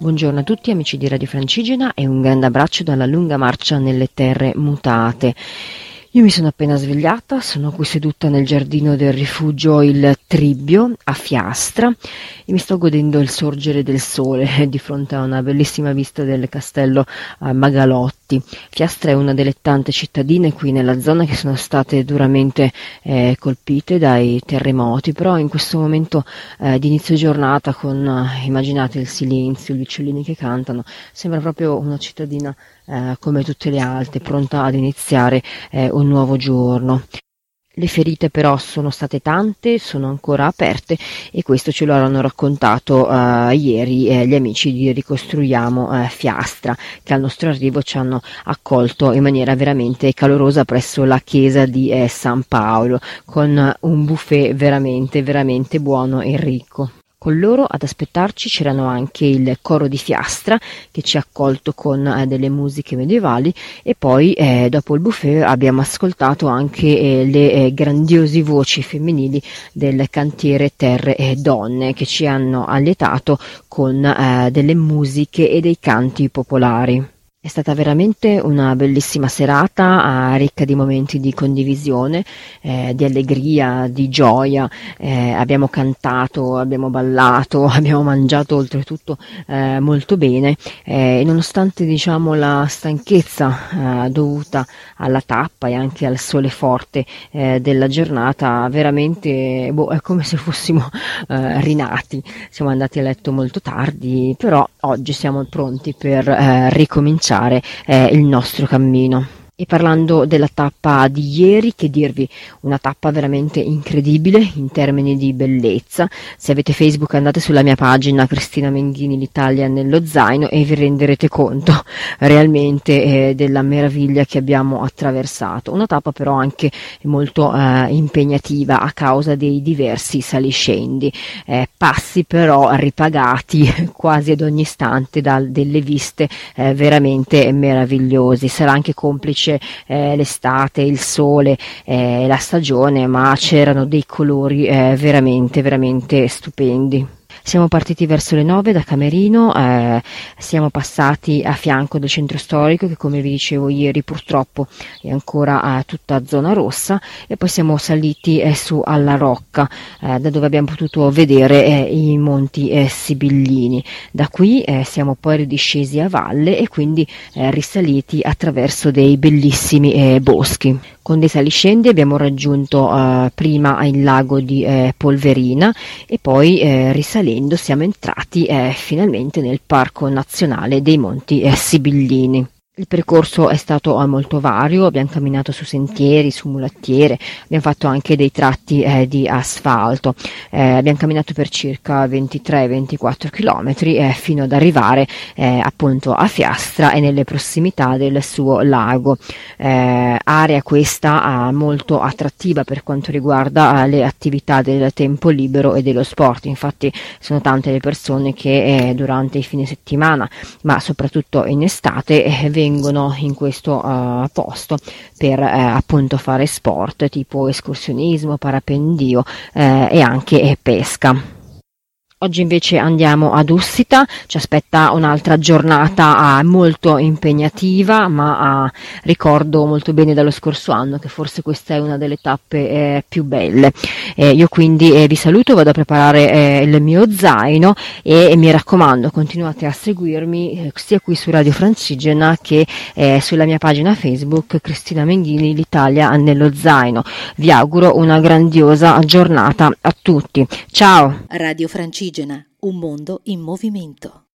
Buongiorno a tutti amici di Radio Francigena e un grande abbraccio dalla lunga marcia nelle terre mutate. Io mi sono appena svegliata, sono qui seduta nel giardino del rifugio Il Tribbio a Fiastra e mi sto godendo il sorgere del sole di fronte a una bellissima vista del castello eh, Magalotti. Fiastra è una delle tante cittadine qui nella zona che sono state duramente eh, colpite dai terremoti, però in questo momento eh, di inizio giornata con, eh, immaginate il silenzio, gli uccellini che cantano, sembra proprio una cittadina eh, come tutte le altre, pronta ad iniziare eh, un nuovo giorno. Le ferite però sono state tante, sono ancora aperte e questo ce lo hanno raccontato uh, ieri eh, gli amici di Ricostruiamo uh, Fiastra che al nostro arrivo ci hanno accolto in maniera veramente calorosa presso la chiesa di eh, San Paolo con un buffet veramente veramente buono e ricco. Con loro ad aspettarci c'erano anche il coro di Fiastra che ci ha accolto con eh, delle musiche medievali e poi eh, dopo il buffet abbiamo ascoltato anche eh, le eh, grandiosi voci femminili del cantiere Terre e Donne che ci hanno allietato con eh, delle musiche e dei canti popolari. È stata veramente una bellissima serata, eh, ricca di momenti di condivisione, eh, di allegria, di gioia. Eh, abbiamo cantato, abbiamo ballato, abbiamo mangiato oltretutto eh, molto bene eh, e nonostante diciamo, la stanchezza eh, dovuta alla tappa e anche al sole forte della giornata, veramente boh, è come se fossimo rinati. Siamo andati a letto molto tardi, però oggi siamo pronti per ricominciare cominciare eh, il nostro cammino. E parlando della tappa di ieri, che dirvi, una tappa veramente incredibile in termini di bellezza. Se avete Facebook andate sulla mia pagina Cristina Menghini l'Italia nello zaino e vi renderete conto realmente eh, della meraviglia che abbiamo attraversato. Una tappa però anche molto eh, impegnativa a causa dei diversi saliscendi, eh, passi però ripagati quasi ad ogni istante da delle viste eh, veramente meravigliose. Sarà anche complice invece eh, l'estate, il sole, eh, la stagione, ma c'erano dei colori eh, veramente, veramente stupendi. Siamo partiti verso le 9 da Camerino, eh, siamo passati a fianco del centro storico che come vi dicevo ieri purtroppo è ancora eh, tutta zona rossa e poi siamo saliti eh, su alla Rocca eh, da dove abbiamo potuto vedere eh, i monti eh, Sibillini. Da qui siamo poi ridiscesi a valle e quindi risaliti attraverso dei bellissimi boschi. Con dei saliscendi abbiamo raggiunto prima il lago di Polverina e poi risalendo salendo siamo entrati eh, finalmente nel Parco Nazionale dei Monti eh, Sibillini. Il percorso è stato eh, molto vario, abbiamo camminato su sentieri, su mulattiere, abbiamo fatto anche dei tratti eh, di asfalto, eh, abbiamo camminato per circa 23-24 km eh, fino ad arrivare eh, appunto a Fiastra e nelle prossimità del suo lago. Eh, area questa molto attrattiva per quanto riguarda le attività del tempo libero e dello sport, infatti sono tante le persone che durante i fine settimana, ma soprattutto in estate, vengono vengono in questo uh, posto per uh, appunto fare sport tipo escursionismo, parapendio uh, e anche pesca. Oggi invece andiamo ad Ussita, ci aspetta un'altra giornata uh, molto impegnativa, ma uh, ricordo molto bene dallo scorso anno che forse questa è una delle tappe eh, più belle. Eh, io quindi eh, vi saluto, vado a preparare il mio zaino e, mi raccomando continuate a seguirmi sia qui su Radio Francigena che sulla mia pagina Facebook Cristina Menghini l'Italia nello zaino. Vi auguro una grandiosa giornata a tutti. Ciao! Radio Francigena Indigena, un mondo in movimento.